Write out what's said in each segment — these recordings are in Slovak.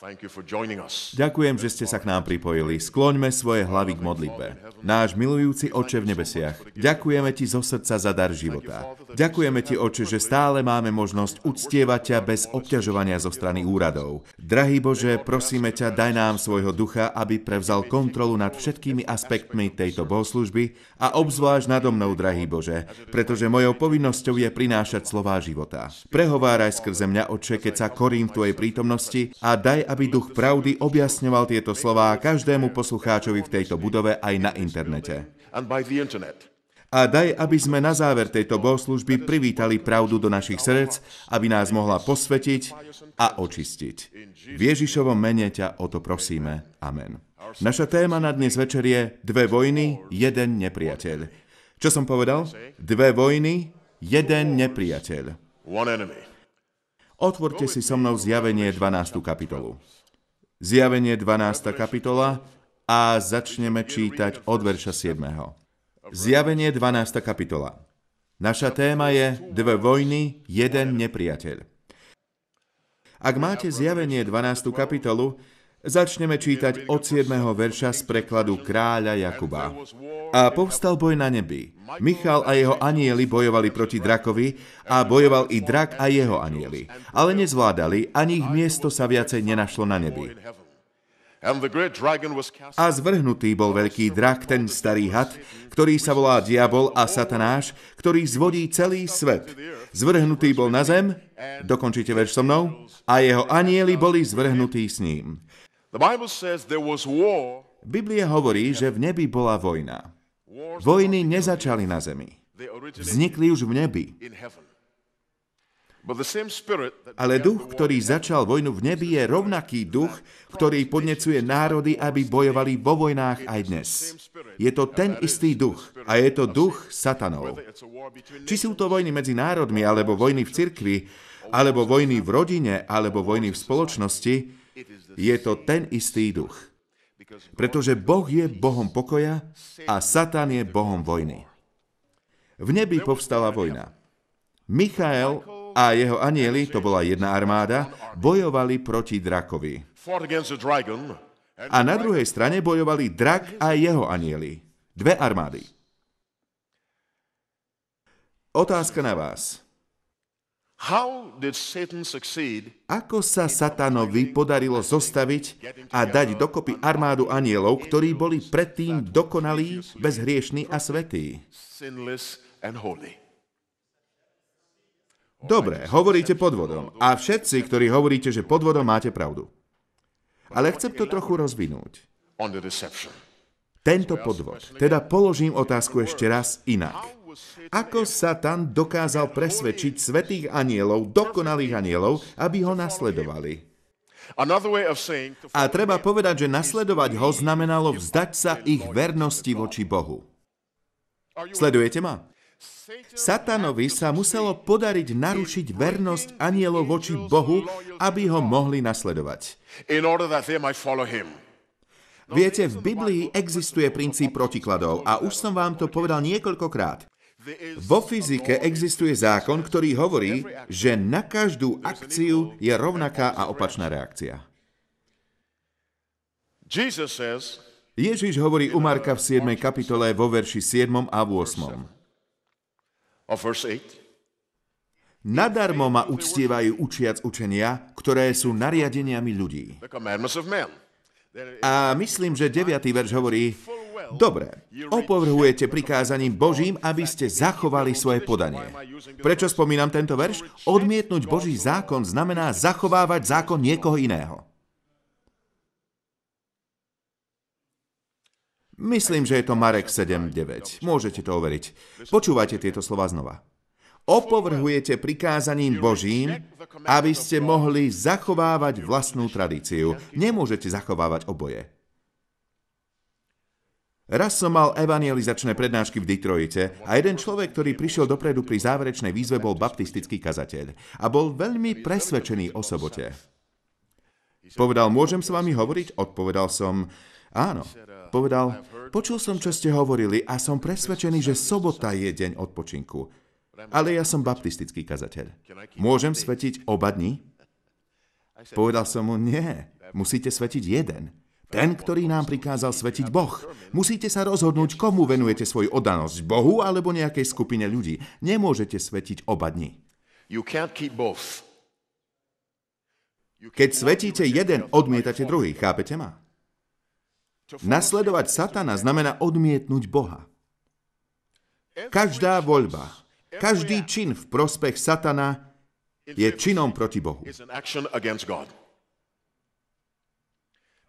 Ďakujem, že ste sa k nám pripojili. Skloňme svoje hlavy k modlitbe. Náš milujúci Oče v nebesiach, ďakujeme Ti zo srdca za dar života. Ďakujeme Ti, Oče, že stále máme možnosť uctievať ťa bez obťažovania zo strany úradov. Drahý Bože, prosíme ťa, daj nám svojho ducha, aby prevzal kontrolu nad všetkými aspektmi tejto bohoslužby a obzvlášť nado mnou, drahý Bože, pretože mojou povinnosťou je prinášať slová života. Prehováraj skrze mňa, Oče, keď sa korím v Tvojej prítomnosti a daj, aby duch pravdy objasňoval tieto slová každému poslucháčovi v tejto budove aj na internete. A daj, aby sme na záver tejto bohoslužby privítali pravdu do našich srdc, aby nás mohla posvetiť a očistiť. V Ježišovom mene ťa o to prosíme. Amen. Naša téma na dnes večer je Dve vojny, jeden nepriateľ. Čo som povedal? Dve vojny, jeden nepriateľ. One enemy. Otvorte si so mnou zjavenie 12. kapitolu. Zjavenie 12. kapitola a začneme čítať od verša 7. Zjavenie 12. kapitola. Naša téma je Dve vojny, jeden nepriateľ. Ak máte zjavenie 12. kapitolu, Začneme čítať od 7. verša z prekladu kráľa Jakuba. A povstal boj na nebi. Michal a jeho anieli bojovali proti drakovi a bojoval i drak a jeho anieli. Ale nezvládali, ani ich miesto sa viacej nenašlo na nebi. A zvrhnutý bol veľký drak, ten starý had, ktorý sa volá Diabol a Satanáš, ktorý zvodí celý svet. Zvrhnutý bol na zem, dokončite verš so mnou, a jeho anieli boli zvrhnutí s ním. Biblia hovorí, že v nebi bola vojna. Vojny nezačali na zemi. Vznikli už v nebi. Ale duch, ktorý začal vojnu v nebi, je rovnaký duch, ktorý podnecuje národy, aby bojovali vo vojnách aj dnes. Je to ten istý duch a je to duch satanov. Či sú to vojny medzi národmi, alebo vojny v cirkvi, alebo vojny v rodine, alebo vojny v spoločnosti, je to ten istý duch. Pretože Boh je Bohom pokoja a Satan je Bohom vojny. V nebi povstala vojna. Michael a jeho anieli, to bola jedna armáda, bojovali proti drakovi. A na druhej strane bojovali drak a jeho anieli. Dve armády. Otázka na vás. Ako sa Satanovi podarilo zostaviť a dať dokopy armádu anielov, ktorí boli predtým dokonalí, bezhriešní a svetí? Dobre, hovoríte podvodom. A všetci, ktorí hovoríte, že podvodom máte pravdu. Ale chcem to trochu rozvinúť. Tento podvod. Teda položím otázku ešte raz inak. Ako Satan dokázal presvedčiť svetých anielov, dokonalých anielov, aby ho nasledovali? A treba povedať, že nasledovať ho znamenalo vzdať sa ich vernosti voči Bohu. Sledujete ma? Satanovi sa muselo podariť narušiť vernosť anielov voči Bohu, aby ho mohli nasledovať. Viete, v Biblii existuje princíp protikladov a už som vám to povedal niekoľkokrát. Vo fyzike existuje zákon, ktorý hovorí, že na každú akciu je rovnaká a opačná reakcia. Ježiš hovorí u Marka v 7. kapitole vo verši 7. a 8. Nadarmo ma uctievajú učiac učenia, ktoré sú nariadeniami ľudí. A myslím, že 9. verš hovorí, Dobre, opovrhujete prikázaním Božím, aby ste zachovali svoje podanie. Prečo spomínam tento verš? Odmietnúť Boží zákon znamená zachovávať zákon niekoho iného. Myslím, že je to Marek 7.9. Môžete to overiť. Počúvajte tieto slova znova. Opovrhujete prikázaním Božím, aby ste mohli zachovávať vlastnú tradíciu. Nemôžete zachovávať oboje. Raz som mal evangelizačné prednášky v Detroite a jeden človek, ktorý prišiel dopredu pri záverečnej výzve, bol baptistický kazateľ a bol veľmi presvedčený o sobote. Povedal, môžem s vami hovoriť? Odpovedal som, áno. Povedal, počul som, čo ste hovorili a som presvedčený, že sobota je deň odpočinku. Ale ja som baptistický kazateľ. Môžem svetiť oba dní? Povedal som mu, nie, musíte svetiť jeden. Ten, ktorý nám prikázal svetiť Boh. Musíte sa rozhodnúť, komu venujete svoju oddanosť. Bohu alebo nejakej skupine ľudí. Nemôžete svetiť oba dni. Keď svetíte jeden, odmietate druhý. Chápete ma? Nasledovať Satana znamená odmietnúť Boha. Každá voľba, každý čin v prospech Satana je činom proti Bohu.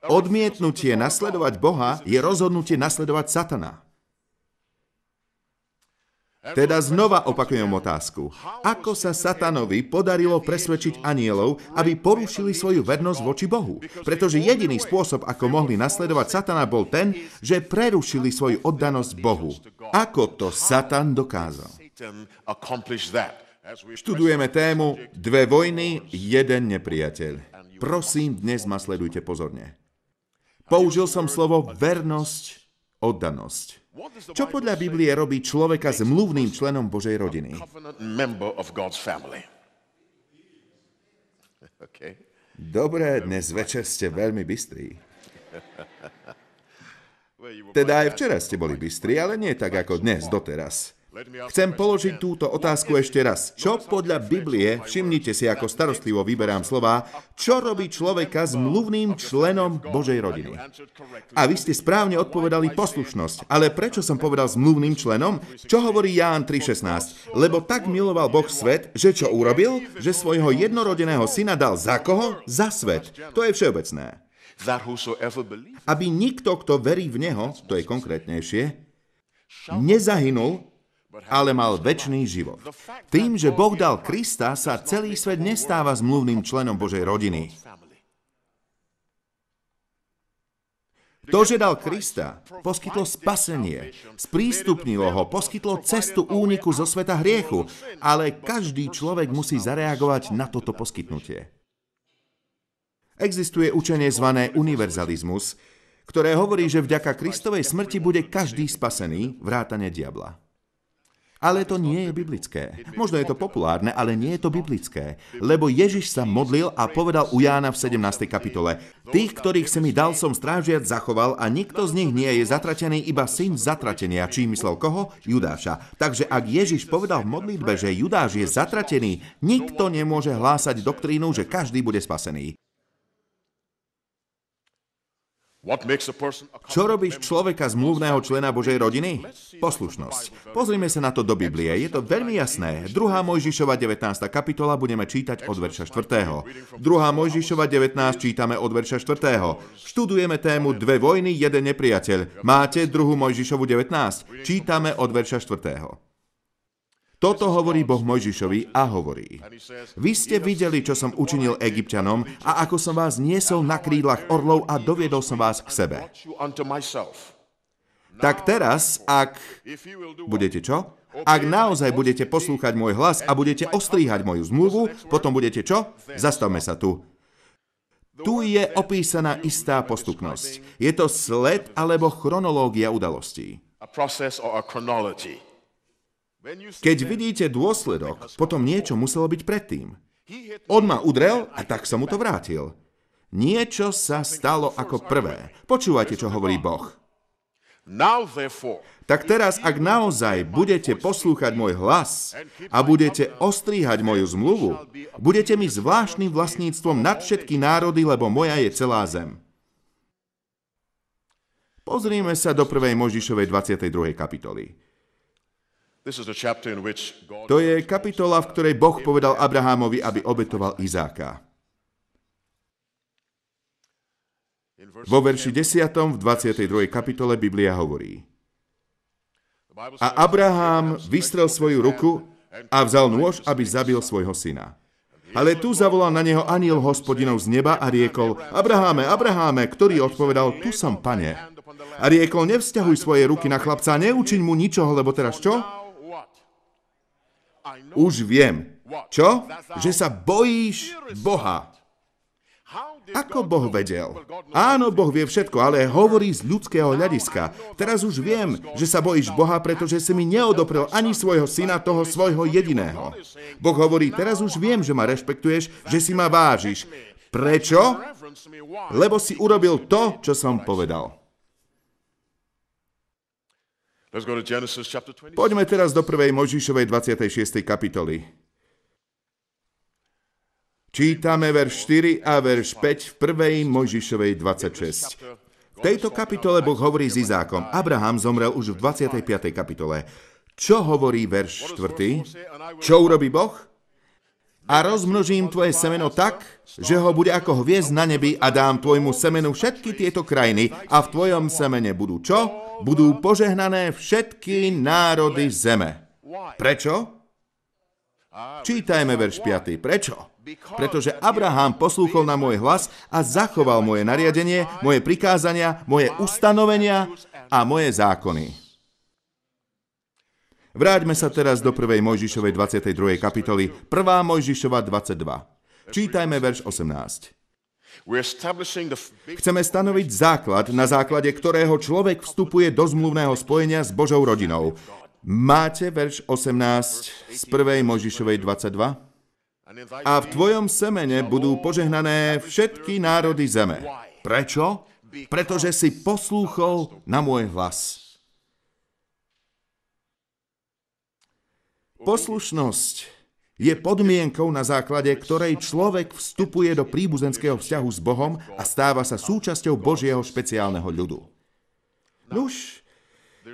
Odmietnutie nasledovať Boha je rozhodnutie nasledovať Satana. Teda znova opakujem otázku. Ako sa Satanovi podarilo presvedčiť anielov, aby porušili svoju vernosť voči Bohu? Pretože jediný spôsob, ako mohli nasledovať Satana, bol ten, že prerušili svoju oddanosť Bohu. Ako to Satan dokázal? Študujeme tému Dve vojny, jeden nepriateľ. Prosím, dnes ma sledujte pozorne. Použil som slovo vernosť, oddanosť. Čo podľa Biblie robí človeka zmluvným členom Božej rodiny? Dobre, dnes večer ste veľmi bystrí. Teda aj včera ste boli bystrí, ale nie tak ako dnes, doteraz. Chcem položiť túto otázku ešte raz. Čo podľa Biblie, všimnite si, ako starostlivo vyberám slova, čo robí človeka zmluvným členom Božej rodiny? A vy ste správne odpovedali poslušnosť. Ale prečo som povedal zmluvným členom? Čo hovorí Ján 3.16? Lebo tak miloval Boh svet, že čo urobil? Že svojho jednorodeného syna dal za koho? Za svet. To je všeobecné. Aby nikto, kto verí v Neho, to je konkrétnejšie, nezahynul, ale mal väčší život. Tým, že Boh dal Krista, sa celý svet nestáva zmluvným členom Božej rodiny. To, že dal Krista, poskytlo spasenie, sprístupnilo ho, poskytlo cestu úniku zo sveta hriechu, ale každý človek musí zareagovať na toto poskytnutie. Existuje učenie zvané univerzalizmus, ktoré hovorí, že vďaka Kristovej smrti bude každý spasený, vrátane diabla. Ale to nie je biblické. Možno je to populárne, ale nie je to biblické. Lebo Ježiš sa modlil a povedal u Jána v 17. kapitole Tých, ktorých si mi dal som strážiať zachoval a nikto z nich nie je zatratený, iba syn zatratenia. Či myslel koho? Judáša. Takže ak Ježiš povedal v modlitbe, že Judáš je zatratený, nikto nemôže hlásať doktrínu, že každý bude spasený. What makes a person a Čo robíš človeka z mluvného člena Božej rodiny? Poslušnosť. Pozrime sa na to do Biblie. Je to veľmi jasné. 2. Mojžišova 19. kapitola budeme čítať od verša 4. 2. Mojžišova 19 čítame od verša 4. Študujeme tému Dve vojny, jeden nepriateľ. Máte 2. Mojžišovu 19? Čítame od verša 4. Toto hovorí Boh Mojžišovi a hovorí. Vy ste videli, čo som učinil Egyptianom a ako som vás niesol na krídlach orlov a doviedol som vás k sebe. Tak teraz, ak budete čo? Ak naozaj budete poslúchať môj hlas a budete ostríhať moju zmluvu, potom budete čo? Zastavme sa tu. Tu je opísaná istá postupnosť. Je to sled alebo chronológia udalostí. Keď vidíte dôsledok, potom niečo muselo byť predtým. On ma udrel a tak som mu to vrátil. Niečo sa stalo ako prvé. Počúvajte, čo hovorí Boh. Tak teraz, ak naozaj budete poslúchať môj hlas a budete ostríhať moju zmluvu, budete mi zvláštnym vlastníctvom nad všetky národy, lebo moja je celá zem. Pozrime sa do 1. Možišovej 22. kapitoly. To je kapitola, v ktorej Boh povedal Abrahámovi, aby obetoval Izáka. Vo verši 10. v 22. kapitole Biblia hovorí A Abraham vystrel svoju ruku a vzal nôž, aby zabil svojho syna. Ale tu zavolal na neho aniel hospodinov z neba a riekol, Abraháme, Abraháme, ktorý odpovedal, tu som, pane. A riekol, nevzťahuj svoje ruky na chlapca, neučiň mu ničoho, lebo teraz čo? Now what? I know Už viem. Čo? Že sa bojíš Boha. Ako Boh vedel? Áno, Boh vie všetko, ale hovorí z ľudského hľadiska. Teraz už viem, že sa bojíš Boha, pretože si mi neodoprel ani svojho syna, toho svojho jediného. Boh hovorí, teraz už viem, že ma rešpektuješ, že si ma vážiš. Prečo? Lebo si urobil to, čo som povedal. Poďme teraz do 1. Mojžišovej 26. kapitoly. Čítame verš 4 a verš 5 v 1. Mojžišovej 26. V tejto kapitole Boh hovorí s Izákom. Abraham zomrel už v 25. kapitole. Čo hovorí verš 4? Čo urobí Boh? A rozmnožím tvoje semeno tak, že ho bude ako hviezd na nebi a dám tvojmu semenu všetky tieto krajiny a v tvojom semene budú čo? Budú požehnané všetky národy zeme. Prečo? Čítajme verš 5. Prečo? Pretože Abraham poslúchol na môj hlas a zachoval moje nariadenie, moje prikázania, moje ustanovenia a moje zákony. Vráťme sa teraz do 1. Mojžišovej 22. kapitoly, 1. Mojžišova 22. Čítajme verš 18. We're establishing the f- big Chceme stanoviť základ, na základe ktorého človek vstupuje do zmluvného spojenia s Božou rodinou. Máte verš 18 z 1. Mojžišovej 22? and in thy A v tvojom semene budú požehnané všetky národy zeme. Prečo? Pretože si poslúchol na môj hlas. Poslušnosť je podmienkou, na základe ktorej človek vstupuje do príbuzenského vzťahu s Bohom a stáva sa súčasťou Božieho špeciálneho ľudu. Nuž,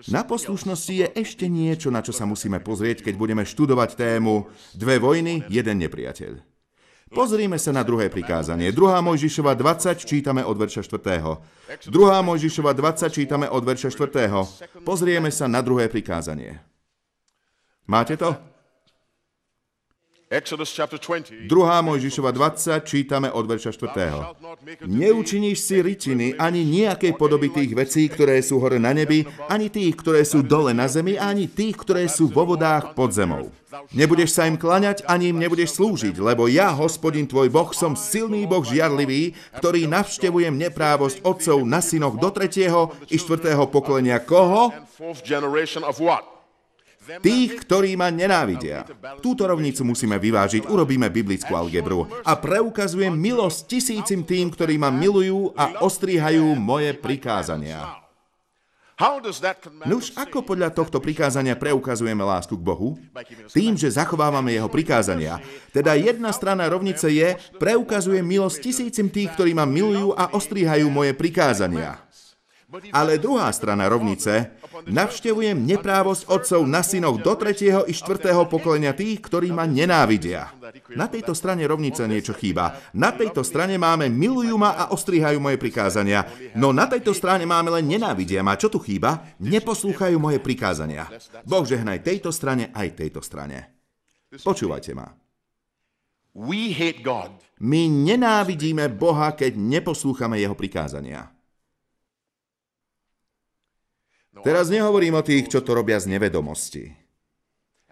na poslušnosti je ešte niečo, na čo sa musíme pozrieť, keď budeme študovať tému Dve vojny, jeden nepriateľ. Pozrime sa na druhé prikázanie. 2. Mojžišova 20 čítame od verša 4. 2. Mojžišova 20 čítame od verša 4. Pozrieme sa na druhé prikázanie. Máte to? Exodus chapter 20. 2. Mojžišova 20 čítame od verša 4. Neučiníš si rytiny ani nejakej podoby tých vecí, ktoré sú hore na nebi, ani tých, ktoré sú dole na zemi, ani tých, ktoré sú vo vodách pod zemou. Nebudeš sa im klaňať, ani im nebudeš slúžiť, lebo ja, hospodin tvoj Boh, som silný Boh žiarlivý, ktorý navštevujem neprávosť otcov na synoch do tretieho i štvrtého pokolenia koho? Tých, ktorí ma nenávidia. Túto rovnicu musíme vyvážiť, urobíme biblickú algebru a preukazujem milosť tisícim tým, ktorí ma milujú a ostríhajú moje prikázania. Nuž, ako podľa tohto prikázania preukazujeme lásku k Bohu? Tým, že zachovávame jeho prikázania. Teda jedna strana rovnice je, preukazujem milosť tisícim tých, ktorí ma milujú a ostríhajú moje prikázania. Ale druhá strana rovnice, navštevujem neprávosť otcov na synoch do tretieho i štvrtého pokolenia tých, ktorí ma nenávidia. Na tejto strane rovnice niečo chýba. Na tejto strane máme milujú ma a ostrihajú moje prikázania. No na tejto strane máme len nenávidia ma. Čo tu chýba? Neposlúchajú moje prikázania. Boh žehnaj tejto strane aj tejto strane. Počúvajte ma. My nenávidíme Boha, keď neposlúchame jeho prikázania. Teraz nehovorím o tých, čo to robia z nevedomosti.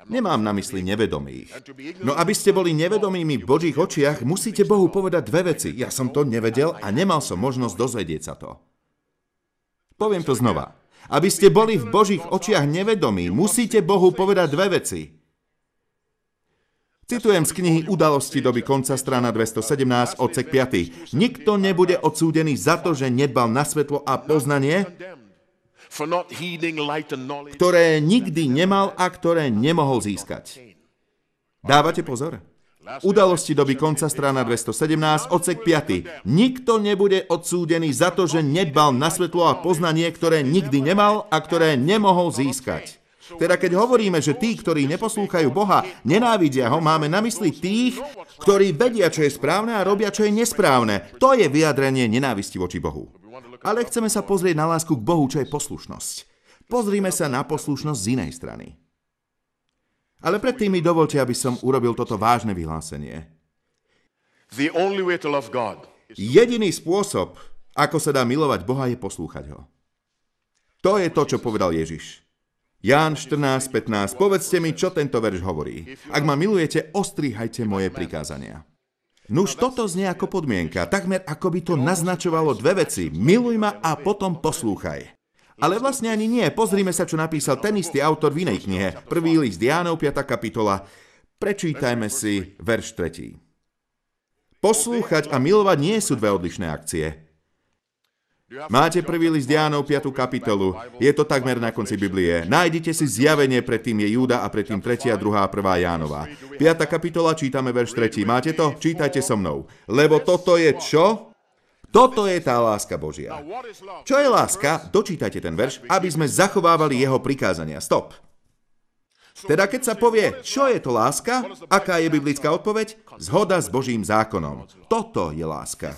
Nemám na mysli nevedomých. No aby ste boli nevedomými v Božích očiach, musíte Bohu povedať dve veci. Ja som to nevedel a nemal som možnosť dozvedieť sa to. Poviem to znova. Aby ste boli v Božích očiach nevedomí, musíte Bohu povedať dve veci. Citujem z knihy Udalosti doby konca, strana 217, odsek 5. Nikto nebude odsúdený za to, že nedbal na svetlo a poznanie, ktoré nikdy nemal a ktoré nemohol získať. Dávate pozor? Udalosti doby konca, strana 217, odsek 5. Nikto nebude odsúdený za to, že nedbal na svetlo a poznanie, ktoré nikdy nemal a ktoré nemohol získať. Teda keď hovoríme, že tí, ktorí neposlúchajú Boha, nenávidia ho, máme na mysli tých, ktorí vedia, čo je správne a robia, čo je nesprávne. To je vyjadrenie nenávisti voči Bohu. Ale chceme sa pozrieť na lásku k Bohu, čo je poslušnosť. Pozrime sa na poslušnosť z inej strany. Ale predtým mi dovolte, aby som urobil toto vážne vyhlásenie. Jediný spôsob, ako sa dá milovať Boha, je poslúchať ho. To je to, čo povedal Ježiš. Ján 14.15. Povedzte mi, čo tento verš hovorí. Ak ma milujete, ostrihajte moje prikázania. Nuž toto znie ako podmienka, takmer ako by to naznačovalo dve veci. Miluj ma a potom poslúchaj. Ale vlastne ani nie. Pozrime sa, čo napísal ten istý autor v inej knihe. Prvý list Jánov, 5. kapitola. Prečítajme si verš 3. Poslúchať a milovať nie sú dve odlišné akcie. Máte prvý list Jánov 5. kapitolu. Je to takmer na konci Biblie. Nájdite si zjavenie, predtým je Júda a predtým 3. a 2. a 1. Jánova. 5. kapitola, čítame verš 3. Máte to? Čítajte so mnou. Lebo toto je čo? Toto je tá láska Božia. Čo je láska? Dočítajte ten verš, aby sme zachovávali jeho prikázania. Stop. Teda keď sa povie, čo je to láska, aká je biblická odpoveď? Zhoda s Božím zákonom. Toto je láska.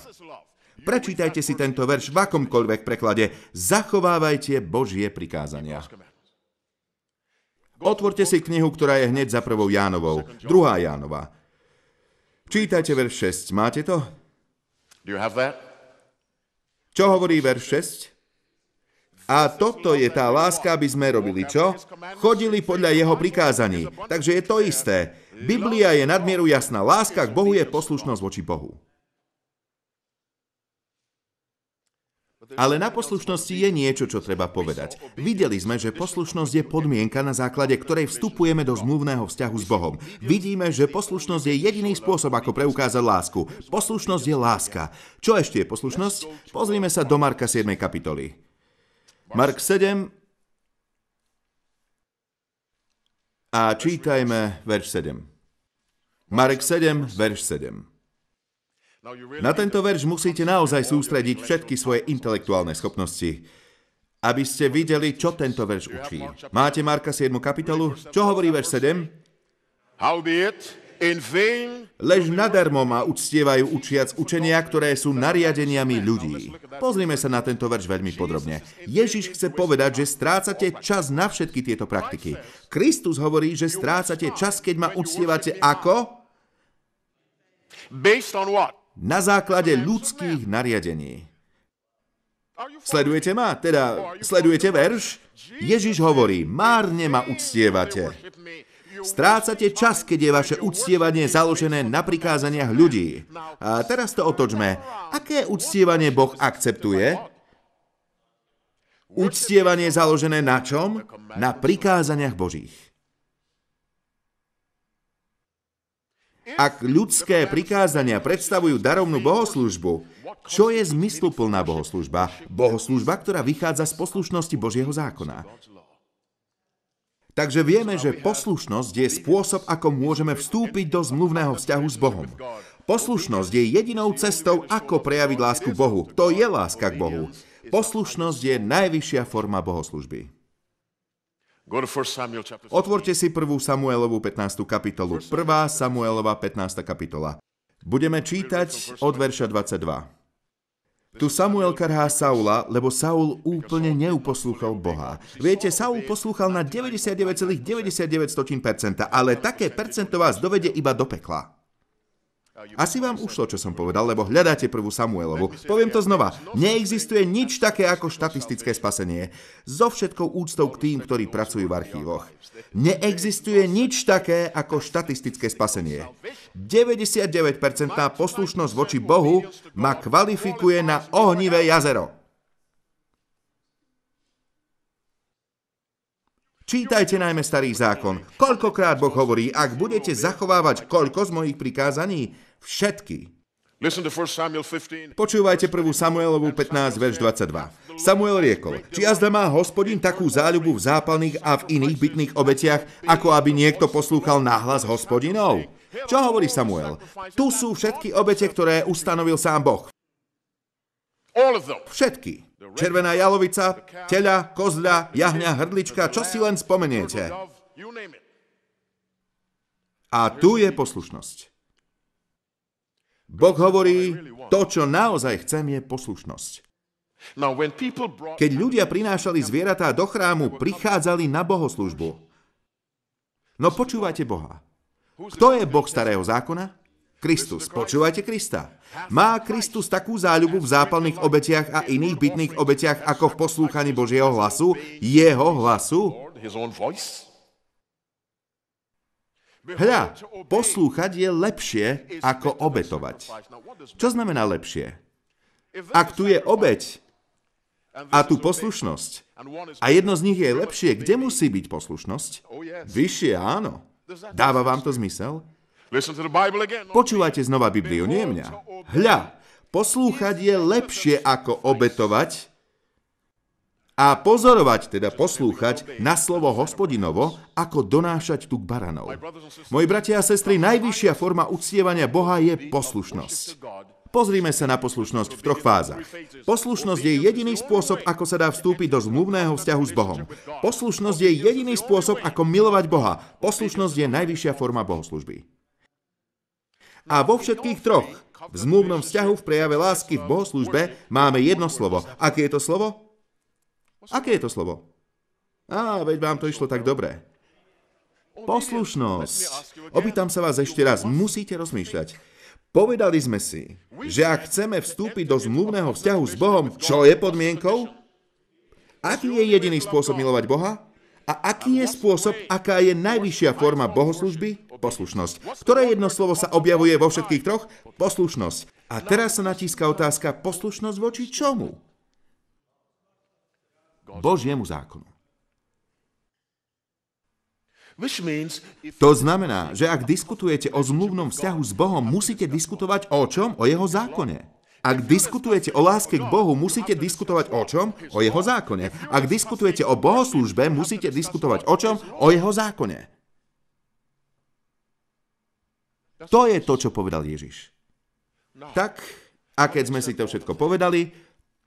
Prečítajte si tento verš v akomkoľvek preklade. Zachovávajte Božie prikázania. Otvorte si knihu, ktorá je hneď za prvou Jánovou. Druhá Jánova. Čítajte verš 6. Máte to? Čo hovorí verš 6? A toto je tá láska, aby sme robili čo? Chodili podľa jeho prikázaní. Takže je to isté. Biblia je nadmieru jasná. Láska k Bohu je poslušnosť voči Bohu. Ale na poslušnosti je niečo, čo treba povedať. Videli sme, že poslušnosť je podmienka, na základe ktorej vstupujeme do zmluvného vzťahu s Bohom. Vidíme, že poslušnosť je jediný spôsob, ako preukázať lásku. Poslušnosť je láska. Čo ešte je poslušnosť? Pozrime sa do Marka 7. kapitoly. Mark 7 a čítajme verš 7. Marek 7, verš 7. Na tento verš musíte naozaj sústrediť všetky svoje intelektuálne schopnosti, aby ste videli, čo tento verš učí. Máte Marka 7. kapitolu? Čo hovorí verš 7? Lež nadarmo ma uctievajú učiac učenia, ktoré sú nariadeniami ľudí. Pozrime sa na tento verš veľmi podrobne. Ježiš chce povedať, že strácate čas na všetky tieto praktiky. Kristus hovorí, že strácate čas, keď ma uctievate ako? Based on what? Na základe ľudských nariadení. Sledujete ma? Teda, sledujete verš? Ježiš hovorí, márne ma uctievate. Strácate čas, keď je vaše uctievanie založené na prikázaniach ľudí. A teraz to otočme. Aké uctievanie Boh akceptuje? Uctievanie založené na čom? Na prikázaniach Božích. Ak ľudské prikázania predstavujú darovnú bohoslužbu, čo je zmysluplná bohoslužba? Bohoslužba, ktorá vychádza z poslušnosti Božieho zákona. Takže vieme, že poslušnosť je spôsob, ako môžeme vstúpiť do zmluvného vzťahu s Bohom. Poslušnosť je jedinou cestou, ako prejaviť lásku Bohu. To je láska k Bohu. Poslušnosť je najvyššia forma bohoslužby. Otvorte si 1. Samuelovú 15. kapitolu. 1. Samuelova 15. kapitola. Budeme čítať od verša 22. Tu Samuel karhá Saula, lebo Saul úplne neuposlúchal Boha. Viete, Saul poslúchal na 99,99%, ale také percento vás dovede iba do pekla. Asi vám ušlo, čo som povedal, lebo hľadáte prvú Samuelovu. Poviem to znova. Neexistuje nič také ako štatistické spasenie. So všetkou úctou k tým, ktorí pracujú v archívoch. Neexistuje nič také ako štatistické spasenie. 99% poslušnosť voči Bohu ma kvalifikuje na ohnivé jazero. Čítajte najmä starý zákon. Koľkokrát Boh hovorí, ak budete zachovávať koľko z mojich prikázaní, všetky. Počúvajte 1. Samuelovu 15, verš 22. Samuel riekol, či azda má hospodin takú záľubu v zápalných a v iných bytných obetiach, ako aby niekto poslúchal náhlas hospodinov? Čo hovorí Samuel? Tu sú všetky obete, ktoré ustanovil sám Boh. Všetky. Červená jalovica, teľa, kozľa, jahňa, hrdlička, čo si len spomeniete. A tu je poslušnosť. Boh hovorí, to, čo naozaj chcem, je poslušnosť. Keď ľudia prinášali zvieratá do chrámu, prichádzali na bohoslužbu. No počúvajte Boha. Kto je Boh starého zákona? Kristus. Počúvajte Krista. Má Kristus takú záľubu v zápalných obetiach a iných bytných obetiach ako v poslúchaní Božieho hlasu? Jeho hlasu? Hľa, poslúchať je lepšie ako obetovať. Čo znamená lepšie? Ak tu je obeť a tu poslušnosť, a jedno z nich je lepšie, kde musí byť poslušnosť? Vyššie, áno. Dáva vám to zmysel? Počúvajte znova Bibliu, nie mňa. Hľa, poslúchať je lepšie ako obetovať a pozorovať, teda poslúchať na slovo hospodinovo, ako donášať tu k baranov. Moji bratia a sestry, najvyššia forma uctievania Boha je poslušnosť. Pozrime sa na poslušnosť v troch fázach. Poslušnosť je jediný spôsob, ako sa dá vstúpiť do zmluvného vzťahu s Bohom. Poslušnosť je jediný spôsob, ako milovať Boha. Poslušnosť je najvyššia forma bohoslužby. A vo všetkých troch, v zmluvnom vzťahu, v prejave lásky, v bohoslužbe, máme jedno slovo. Aké je to slovo? Aké je to slovo? Á, veď vám to išlo tak dobre. Poslušnosť. Opýtam sa vás ešte raz, musíte rozmýšľať. Povedali sme si, že ak chceme vstúpiť do zmluvného vzťahu s Bohom, čo je podmienkou? Aký je jediný spôsob milovať Boha? A aký je spôsob, aká je najvyššia forma bohoslužby? Poslušnosť. Ktoré jedno slovo sa objavuje vo všetkých troch? Poslušnosť. A teraz sa natíska otázka, poslušnosť voči čomu? Božiemu zákonu. To znamená, že ak diskutujete o zmluvnom vzťahu s Bohom, musíte diskutovať o čom? O jeho zákone. Ak diskutujete o láske k Bohu, musíte diskutovať o čom? O jeho zákone. Ak diskutujete o bohoslúžbe, musíte diskutovať o čom? O jeho zákone. To je to, čo povedal Ježiš. Tak, a keď sme si to všetko povedali,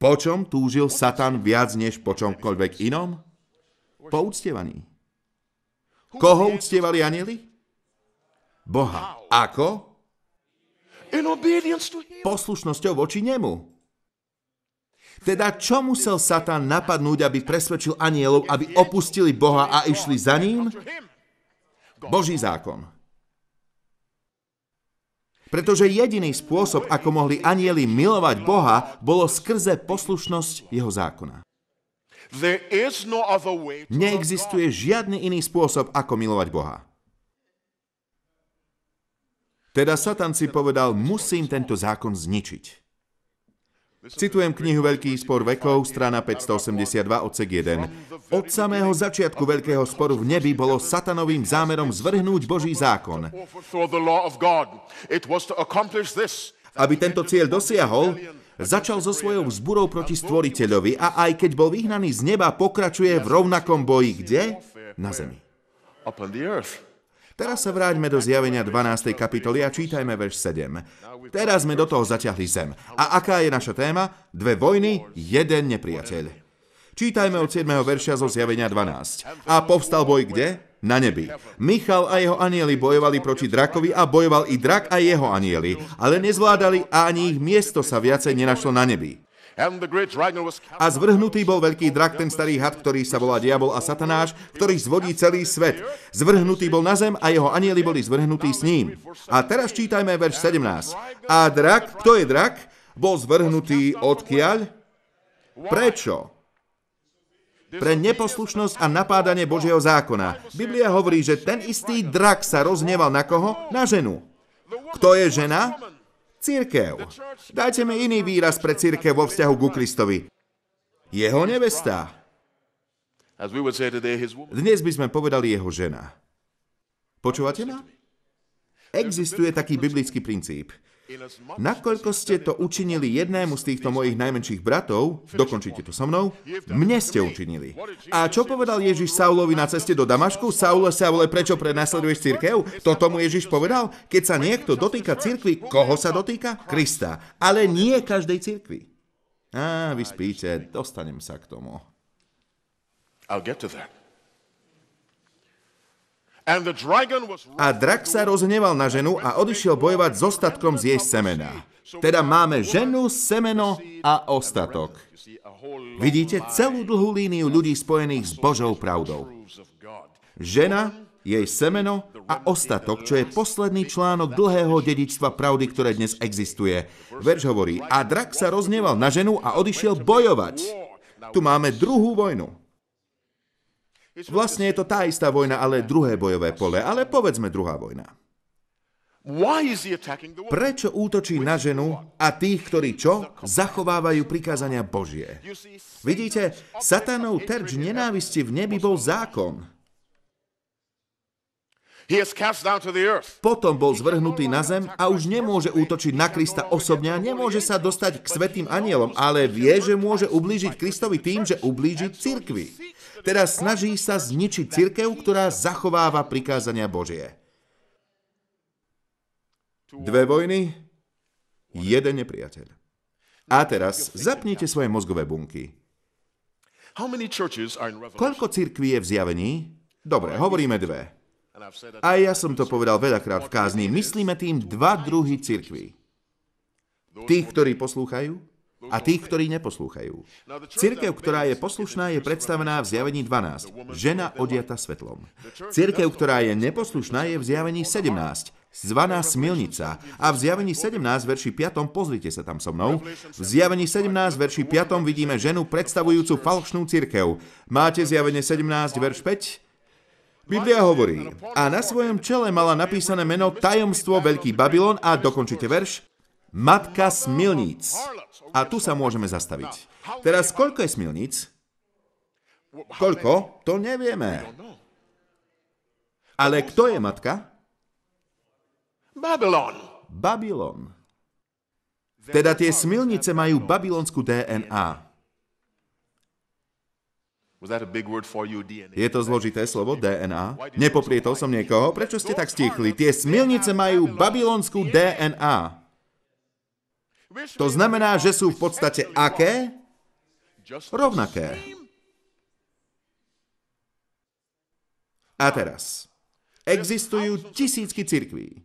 po čom túžil Satan viac než po čomkoľvek inom? Po uctievaní. Koho uctievali anieli? Boha. Ako? Poslušnosťou voči nemu. Teda čo musel Satan napadnúť, aby presvedčil anielov, aby opustili Boha a išli za ním? Boží zákon. Pretože jediný spôsob, ako mohli anieli milovať Boha, bolo skrze poslušnosť jeho zákona. No Neexistuje žiadny iný spôsob, ako milovať Boha. Teda Satan si povedal, musím tento zákon zničiť. Citujem knihu Veľký spor vekov, strana 582, odsek 1. Od samého začiatku Veľkého sporu v nebi bolo satanovým zámerom zvrhnúť Boží zákon. Aby tento cieľ dosiahol, Začal so svojou vzburou proti stvoriteľovi a aj keď bol vyhnaný z neba, pokračuje v rovnakom boji. Kde? Na zemi. Teraz sa vráťme do zjavenia 12. kapitoly a čítajme verš 7. Teraz sme do toho zaťahli zem. A aká je naša téma? Dve vojny, jeden nepriateľ. Čítajme od 7. verša zo zjavenia 12. A povstal boj kde? na nebi. Michal a jeho anieli bojovali proti drakovi a bojoval i drak a jeho anieli, ale nezvládali a ani ich miesto sa viacej nenašlo na nebi. A zvrhnutý bol veľký drak, ten starý had, ktorý sa volá Diabol a Satanáš, ktorý zvodí celý svet. Zvrhnutý bol na zem a jeho anieli boli zvrhnutí s ním. A teraz čítajme verš 17. A drak, kto je drak, bol zvrhnutý odkiaľ? Prečo? pre neposlušnosť a napádanie Božieho zákona. Biblia hovorí, že ten istý drak sa rozneval na koho? Na ženu. Kto je žena? Církev. Dajte mi iný výraz pre církev vo vzťahu ku Kristovi. Jeho nevesta. Dnes by sme povedali jeho žena. Počúvate ma? Existuje taký biblický princíp. Nakoľko ste to učinili jednému z týchto mojich najmenších bratov, dokončite to so mnou, mne ste učinili. A čo povedal Ježiš Saulovi na ceste do Damašku? Saule, Saule, prečo prenasleduješ církev? To tomu Ježiš povedal? Keď sa niekto dotýka církvy, koho sa dotýka? Krista. Ale nie každej církvy. Á, vy spíte, dostanem sa k tomu. I'll get to that. A drak sa rozhneval na ženu a odišiel bojovať s ostatkom z jej semena. Teda máme ženu, semeno a ostatok. Vidíte celú dlhú líniu ľudí spojených s Božou pravdou. Žena, jej semeno a ostatok, čo je posledný článok dlhého dedičstva pravdy, ktoré dnes existuje. Verš hovorí, a drak sa rozneval na ženu a odišiel bojovať. Tu máme druhú vojnu. Vlastne je to tá istá vojna, ale druhé bojové pole, ale povedzme druhá vojna. Prečo útočí na ženu a tých, ktorí čo? Zachovávajú prikázania Božie. Vidíte, satanov terč nenávisti v nebi bol zákon. Potom bol zvrhnutý na zem a už nemôže útočiť na Krista osobne a nemôže sa dostať k svetým anielom, ale vie, že môže ublížiť Kristovi tým, že ublíži cirkvi. Teda snaží sa zničiť cirkev, ktorá zachováva prikázania Božie. Dve vojny, jeden nepriateľ. A teraz zapnite svoje mozgové bunky. Koľko cirkví je v zjavení? Dobre, hovoríme dve. A ja som to povedal veľakrát v kázni. Myslíme tým dva druhy cirkví. Tých, ktorí poslúchajú a tých, ktorí neposlúchajú. Cirkev, ktorá je poslušná, je predstavená v zjavení 12. Žena odiata svetlom. Cirkev, ktorá je neposlušná, je v zjavení 17. Zvaná smilnica. A v zjavení 17, verši 5, pozrite sa tam so mnou, v zjavení 17, verši 5 vidíme ženu predstavujúcu falšnú cirkev. Máte zjavenie 17, verš 5? Biblia hovorí, a na svojom čele mala napísané meno tajomstvo Veľký Babylon a dokončite verš, Matka smilníc. A tu sa môžeme zastaviť. Teraz, koľko je smilníc? Koľko? To nevieme. Ale kto je matka? Babylon. Babylon. Teda tie smilnice majú babylonskú DNA? Je to zložité slovo DNA? Nepoprietol som niekoho? Prečo ste tak stichli? Tie smilnice majú babylonskú DNA. To znamená, že sú v podstate aké? Rovnaké. A teraz. Existujú tisícky cirkví.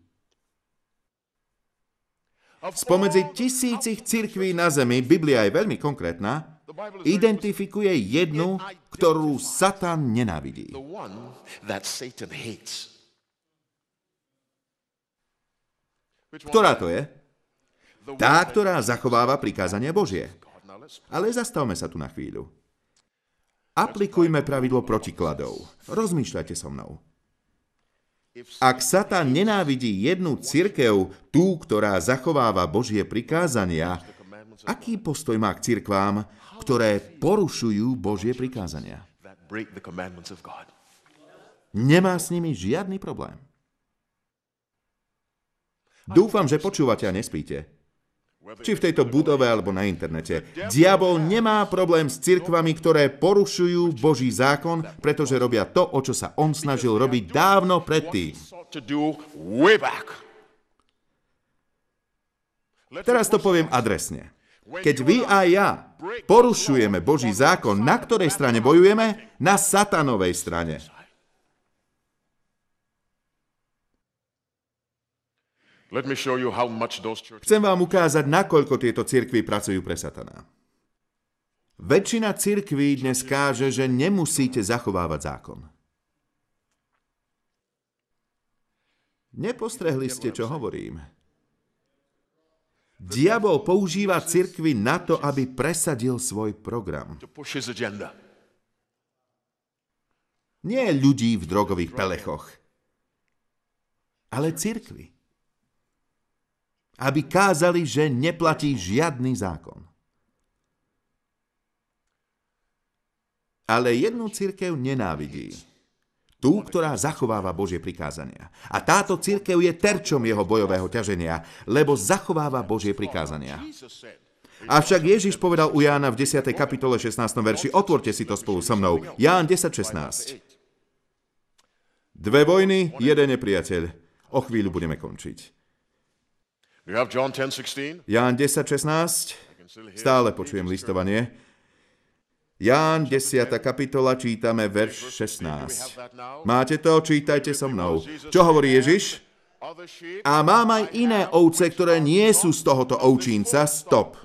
Spomedzi tisícich cirkví na zemi, Biblia je veľmi konkrétna, identifikuje jednu, ktorú Satan nenávidí. Ktorá to je? Tá, ktorá zachováva prikázania Božie. Ale zastavme sa tu na chvíľu. Aplikujme pravidlo protikladov. Rozmýšľajte so mnou. Ak Satan nenávidí jednu cirkev, tú, ktorá zachováva Božie prikázania, aký postoj má k cirkvám, ktoré porušujú Božie prikázania? Nemá s nimi žiadny problém. Dúfam, že počúvate a nespíte. Či v tejto budove alebo na internete. Diabol nemá problém s cirkvami, ktoré porušujú Boží zákon, pretože robia to, o čo sa on snažil robiť dávno predtým. Teraz to poviem adresne. Keď vy a ja porušujeme Boží zákon, na ktorej strane bojujeme? Na satanovej strane. Chcem vám ukázať, nakoľko tieto cirkvy pracujú pre satana. Väčšina cirkví dnes káže, že nemusíte zachovávať zákon. Nepostrehli ste, čo hovorím. Diabol používa cirkvy na to, aby presadil svoj program. Nie ľudí v drogových pelechoch, ale cirkvy. Aby kázali, že neplatí žiadny zákon. Ale jednu cirkev nenávidí. Tú, ktorá zachováva Božie prikázania. A táto cirkev je terčom jeho bojového ťaženia, lebo zachováva Božie prikázania. Avšak Ježiš povedal u Jána v 10. kapitole 16. verši, otvorte si to spolu so mnou. Ján 10.16. Dve vojny, jeden nepriateľ. O chvíľu budeme končiť. you have John 10 16. Ján 10.16. Stále počujem listovanie. Ján 10. kapitola, čítame verš 16. Máte to? Čítajte so mnou. Čo hovorí Ježiš? A mám aj iné ovce, ktoré nie sú z tohoto ovčínca. Stop.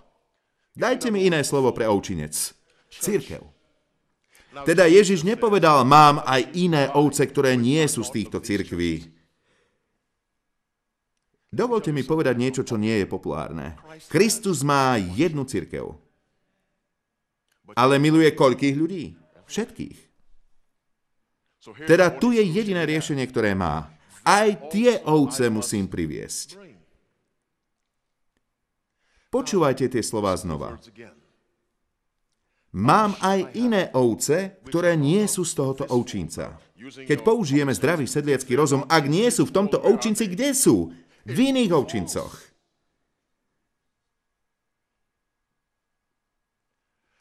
Dajte mi iné slovo pre ovčinec. Církev. Teda Ježiš nepovedal, mám aj iné ovce, ktoré nie sú z týchto cirkví. Dovolte mi povedať niečo, čo nie je populárne. Kristus má jednu cirkev. Ale miluje koľkých ľudí? Všetkých. Teda tu je jediné riešenie, ktoré má. Aj tie ovce musím priviesť. Počúvajte tie slová znova. Mám aj iné ovce, ktoré nie sú z tohoto ovčinca. Keď použijeme zdravý sedliacký rozum, ak nie sú v tomto ovčinci, kde sú? V iných ovčincoch.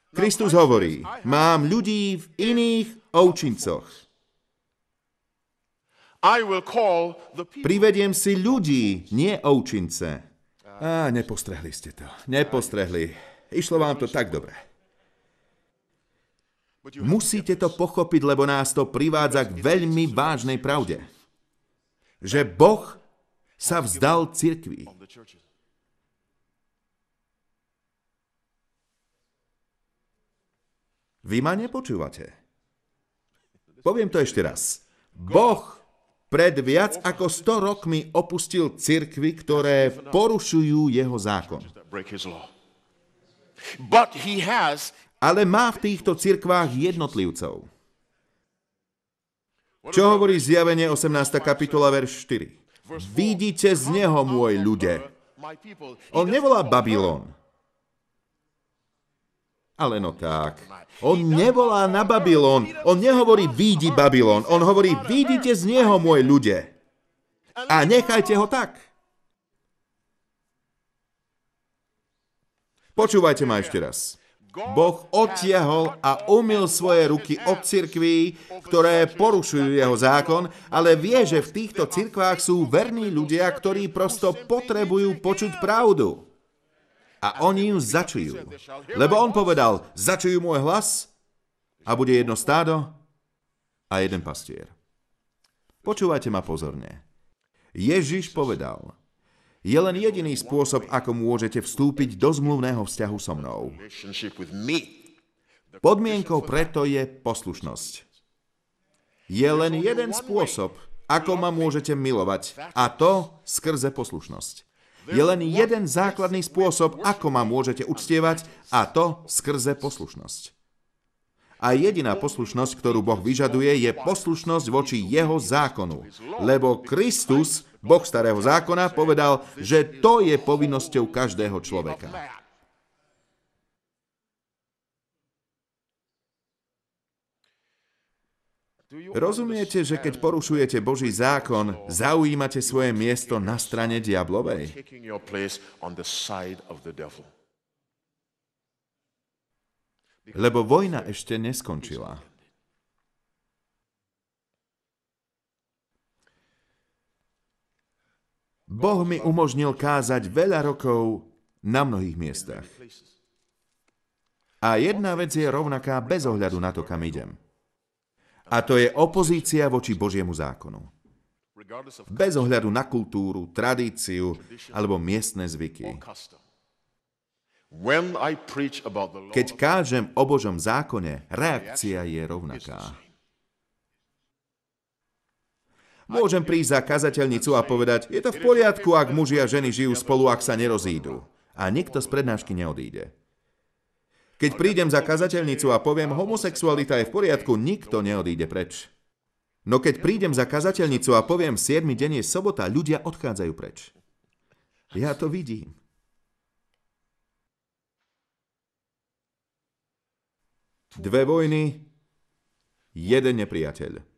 Kristus hovorí, mám ľudí v iných ovčincoch. Privediem si ľudí, nie ovčince. Á, nepostrehli ste to. Nepostrehli. Išlo vám to tak dobre. Musíte to pochopiť, lebo nás to privádza k veľmi vážnej pravde. Že Boh sa vzdal cirkvi. Vy ma nepočúvate. Poviem to ešte raz. Boh pred viac ako 100 rokmi opustil cirkvy, ktoré porušujú jeho zákon. Ale má v týchto cirkvách jednotlivcov. Čo hovorí zjavenie 18. kapitola, verš 4? Vidíte z neho, môj ľude. On nevolá Babylon. Ale no tak. On nevolá na Babylon. On nehovorí výjdi Babylon. On hovorí vidíte z neho, môj ľude. A nechajte ho tak. Počúvajte ma ešte raz. Boh odtiahol a umil svoje ruky od cirkví, ktoré porušujú jeho zákon, ale vie, že v týchto cirkvách sú verní ľudia, ktorí prosto potrebujú počuť pravdu. A oni ju začujú. Lebo on povedal, začujú môj hlas a bude jedno stádo a jeden pastier. Počúvajte ma pozorne. Ježiš povedal, je len jediný spôsob, ako môžete vstúpiť do zmluvného vzťahu so mnou. Podmienkou preto je poslušnosť. Je len jeden spôsob, ako ma môžete milovať, a to skrze poslušnosť. Je len jeden základný spôsob, ako ma môžete uctievať, a to skrze poslušnosť. A jediná poslušnosť, ktorú Boh vyžaduje, je poslušnosť voči jeho zákonu. Lebo Kristus, Boh starého zákona, povedal, že to je povinnosťou každého človeka. Rozumiete, že keď porušujete Boží zákon, zaujímate svoje miesto na strane diablovej? Lebo vojna ešte neskončila. Boh mi umožnil kázať veľa rokov na mnohých miestach. A jedna vec je rovnaká bez ohľadu na to, kam idem. A to je opozícia voči Božiemu zákonu. Bez ohľadu na kultúru, tradíciu alebo miestne zvyky. Keď kážem o Božom zákone, reakcia je rovnaká. Môžem prísť za kazateľnicu a povedať, je to v poriadku, ak muži a ženy žijú spolu, ak sa nerozídu. A nikto z prednášky neodíde. Keď prídem za kazateľnicu a poviem, homosexualita je v poriadku, nikto neodíde preč. No keď prídem za kazateľnicu a poviem, 7. deň je sobota, ľudia odchádzajú preč. Ja to vidím. Dve vojny, jeden nepriateľ.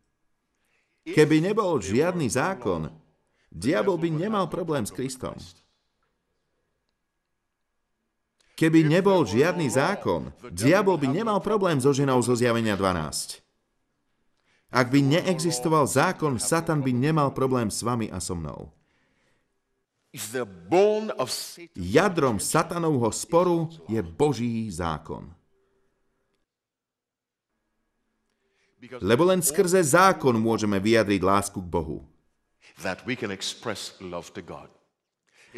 Keby nebol žiadny zákon, diabol by nemal problém s Kristom. Keby nebol žiadny zákon, diabol by nemal problém so ženou zo zjavenia 12. Ak by neexistoval zákon, Satan by nemal problém s vami a so mnou. Jadrom satanovho sporu je Boží zákon. Lebo len skrze zákon môžeme vyjadriť lásku k Bohu.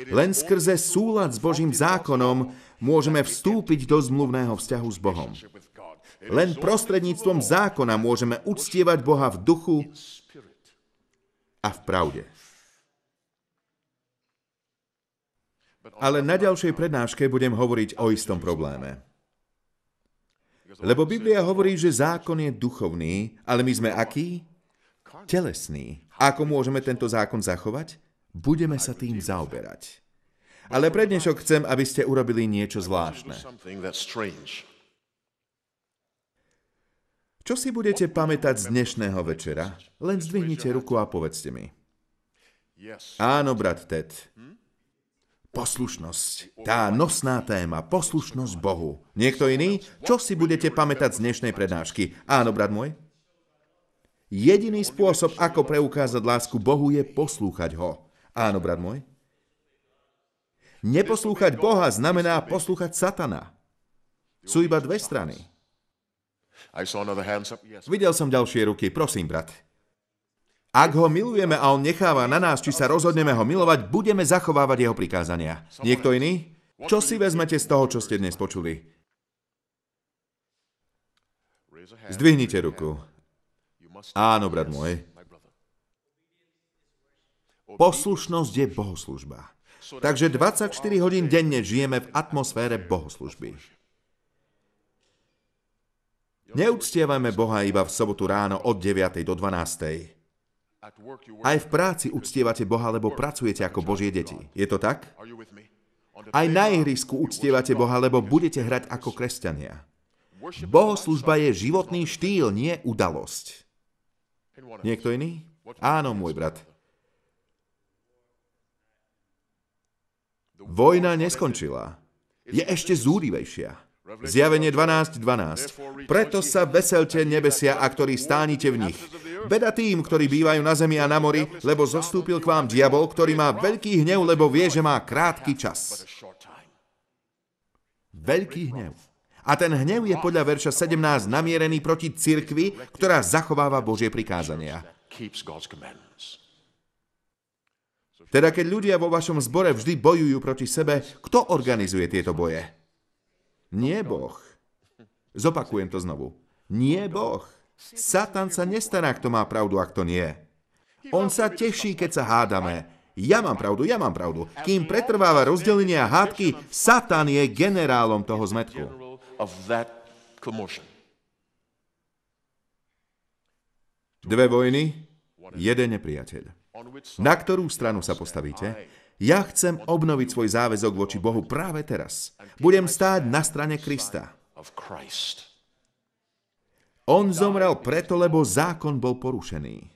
Len skrze súlad s Božím zákonom môžeme vstúpiť do zmluvného vzťahu s Bohom. Len prostredníctvom zákona môžeme uctievať Boha v duchu a v pravde. Ale na ďalšej prednáške budem hovoriť o istom probléme. Lebo Biblia hovorí, že zákon je duchovný, ale my sme akí? Telesný. Ako môžeme tento zákon zachovať? Budeme sa tým zaoberať. Ale pre dnešok chcem, aby ste urobili niečo zvláštne. Čo si budete pamätať z dnešného večera? Len zdvihnite ruku a povedzte mi. Áno, brat Ted. Poslušnosť. Tá nosná téma. Poslušnosť Bohu. Niekto iný? Čo si budete pamätať z dnešnej prednášky? Áno, brat môj? Jediný spôsob, ako preukázať lásku Bohu, je poslúchať ho. Áno, brat môj? Neposlúchať Boha znamená poslúchať Satana. Sú iba dve strany. Videl som ďalšie ruky, prosím, brat. Ak ho milujeme a on necháva na nás, či sa rozhodneme ho milovať, budeme zachovávať jeho prikázania. Niekto iný? Čo si vezmete z toho, čo ste dnes počuli? Zdvihnite ruku. Áno, brat môj. Poslušnosť je bohoslužba. Takže 24 hodín denne žijeme v atmosfére bohoslužby. Neúctievajme Boha iba v sobotu ráno od 9. do 12. Aj v práci uctievate Boha, lebo pracujete ako Božie deti. Je to tak? Aj na ihrisku uctievate Boha, lebo budete hrať ako kresťania. Bohoslužba je životný štýl, nie udalosť. Niekto iný? Áno, môj brat. Vojna neskončila. Je ešte zúrivejšia. Zjavenie 12.12. Preto sa veselte nebesia, a ktorí stánite v nich. Beda tým, ktorí bývajú na zemi a na mori, lebo zostúpil k vám diabol, ktorý má veľký hnev, lebo vie, že má krátky čas. Veľký hnev. A ten hnev je podľa verša 17 namierený proti cirkvi, ktorá zachováva Božie prikázania. Teda keď ľudia vo vašom zbore vždy bojujú proti sebe, kto organizuje tieto boje? Nie Boh. Zopakujem to znovu. Nie Boh. Satan sa nestará, kto má pravdu a kto nie. On sa teší, keď sa hádame. Ja mám pravdu, ja mám pravdu. Kým pretrváva rozdelenie a hádky, Satan je generálom toho zmetku. Dve vojny, jeden nepriateľ. Na ktorú stranu sa postavíte? Ja chcem obnoviť svoj záväzok voči Bohu práve teraz. Budem stáť na strane Krista. On zomrel preto, lebo zákon bol porušený.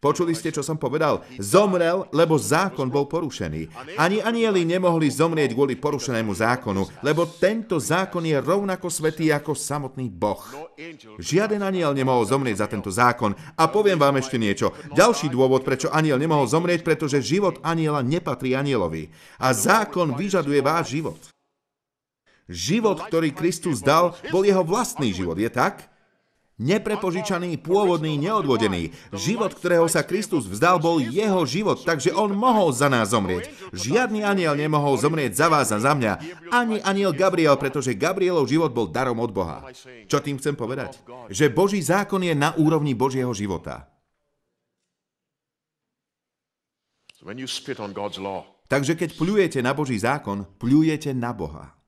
Počuli ste, čo som povedal? Zomrel, lebo zákon bol porušený. Ani anieli nemohli zomrieť kvôli porušenému zákonu, lebo tento zákon je rovnako svetý ako samotný Boh. Žiaden aniel nemohol zomrieť za tento zákon. A poviem vám ešte niečo. Ďalší dôvod, prečo aniel nemohol zomrieť, pretože život aniela nepatrí anielovi. A zákon vyžaduje váš život. Život, ktorý Kristus dal, bol jeho vlastný život, je tak? Neprepožičaný, pôvodný, neodvodený. Život, ktorého sa Kristus vzdal, bol jeho život, takže on mohol za nás zomrieť. Žiadny aniel nemohol zomrieť za vás a za mňa. Ani aniel Gabriel, pretože Gabrielov život bol darom od Boha. Čo tým chcem povedať? Že Boží zákon je na úrovni Božieho života. Takže keď pľujete na Boží zákon, pľujete na Boha.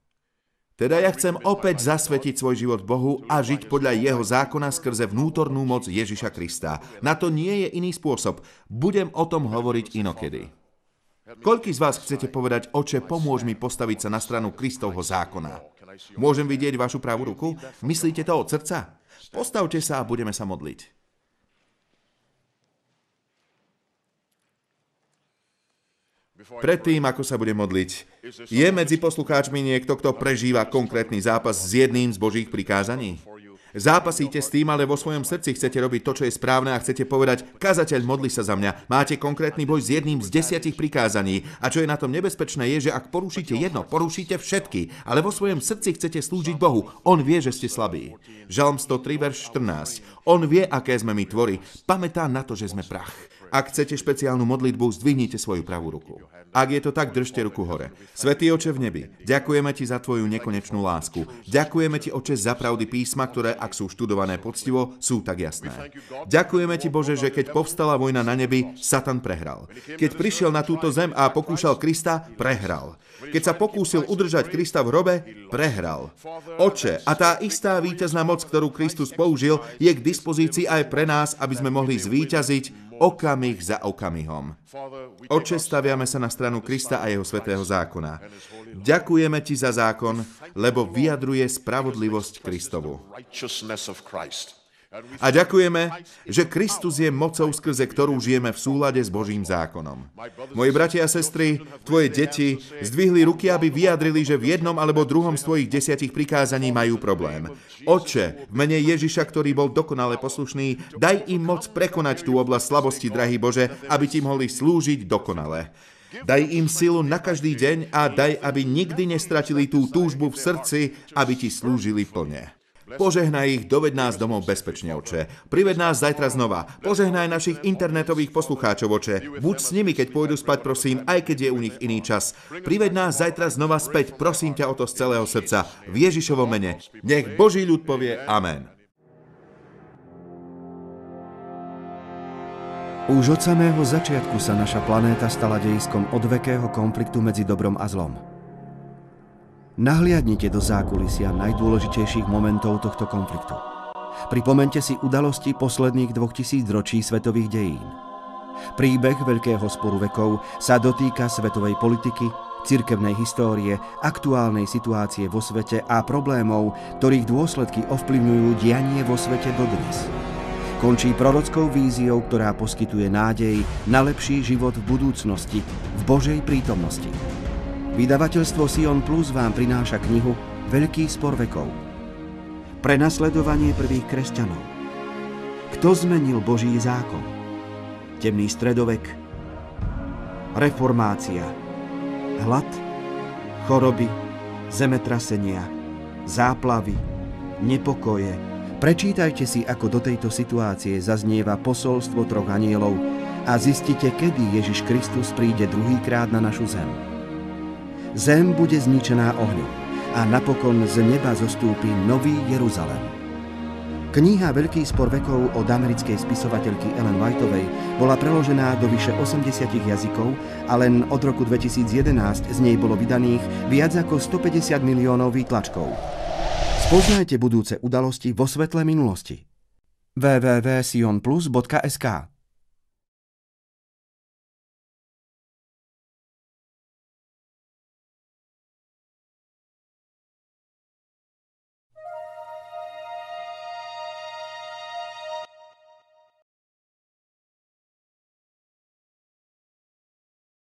Teda ja chcem opäť zasvetiť svoj život Bohu a žiť podľa jeho zákona skrze vnútornú moc Ježiša Krista. Na to nie je iný spôsob. Budem o tom hovoriť inokedy. Koľký z vás chcete povedať, oče, pomôž mi postaviť sa na stranu Kristovho zákona? Môžem vidieť vašu pravú ruku? Myslíte to od srdca? Postavte sa a budeme sa modliť. Predtým, ako sa bude modliť, je medzi poslucháčmi niekto, kto prežíva konkrétny zápas s jedným z Božích prikázaní? Zápasíte s tým, ale vo svojom srdci chcete robiť to, čo je správne a chcete povedať, kazateľ, modli sa za mňa. Máte konkrétny boj s jedným z desiatich prikázaní. A čo je na tom nebezpečné, je, že ak porušíte jedno, porušíte všetky, ale vo svojom srdci chcete slúžiť Bohu. On vie, že ste slabí. Žalm 103, verš 14. On vie, aké sme my tvory. Pamätá na to, že sme prach. Ak chcete špeciálnu modlitbu, zdvihnite svoju pravú ruku. Ak je to tak, držte ruku hore. Svetý oče v nebi, ďakujeme ti za tvoju nekonečnú lásku. Ďakujeme ti, oče, za pravdy písma, ktoré, ak sú študované poctivo, sú tak jasné. Ďakujeme ti, Bože, že keď povstala vojna na nebi, Satan prehral. Keď prišiel na túto zem a pokúšal Krista, prehral. Keď sa pokúsil udržať Krista v hrobe, prehral. Oče, a tá istá víťazná moc, ktorú Kristus použil, je k dispozícii aj pre nás, aby sme mohli zvíťaziť okamih za okamihom. Oče, staviame sa na stranu Krista a jeho svetého zákona. Ďakujeme ti za zákon, lebo vyjadruje spravodlivosť Kristovu. A ďakujeme, že Kristus je mocou, skrze ktorú žijeme v súlade s Božím zákonom. Moji bratia a sestry, tvoje deti zdvihli ruky, aby vyjadrili, že v jednom alebo druhom z tvojich desiatich prikázaní majú problém. Oče, v mene Ježiša, ktorý bol dokonale poslušný, daj im moc prekonať tú oblasť slabosti, drahý Bože, aby ti mohli slúžiť dokonale. Daj im silu na každý deň a daj, aby nikdy nestratili tú túžbu v srdci, aby ti slúžili plne. Požehnaj ich, doved nás domov bezpečne, oče. Prived nás zajtra znova. Požehnaj našich internetových poslucháčov, oče. Buď s nimi, keď pôjdu spať, prosím, aj keď je u nich iný čas. Prived nás zajtra znova späť, prosím ťa o to z celého srdca. V Ježišovom mene. Nech Boží ľud povie Amen. Už od samého začiatku sa naša planéta stala dejiskom odvekého konfliktu medzi dobrom a zlom. Nahliadnite do zákulisia najdôležitejších momentov tohto konfliktu. Pripomente si udalosti posledných dvoch tisíc ročí svetových dejín. Príbeh Veľkého sporu vekov sa dotýka svetovej politiky, cirkevnej histórie, aktuálnej situácie vo svete a problémov, ktorých dôsledky ovplyvňujú dianie vo svete dodnes. Končí prorockou víziou, ktorá poskytuje nádej na lepší život v budúcnosti, v Božej prítomnosti. Vydavateľstvo Sion Plus vám prináša knihu Veľký spor vekov. Prenasledovanie prvých kresťanov. Kto zmenil Boží zákon? Temný stredovek. Reformácia. Hlad. Choroby. Zemetrasenia. Záplavy. Nepokoje. Prečítajte si, ako do tejto situácie zaznieva posolstvo troch anielov a zistite, kedy Ježiš Kristus príde druhýkrát na našu zem zem bude zničená ohňom a napokon z neba zostúpi Nový Jeruzalem. Kniha Veľký spor vekov od americkej spisovateľky Ellen Whiteovej bola preložená do vyše 80 jazykov a len od roku 2011 z nej bolo vydaných viac ako 150 miliónov výtlačkov. Spoznajte budúce udalosti vo svetle minulosti. www.sionplus.sk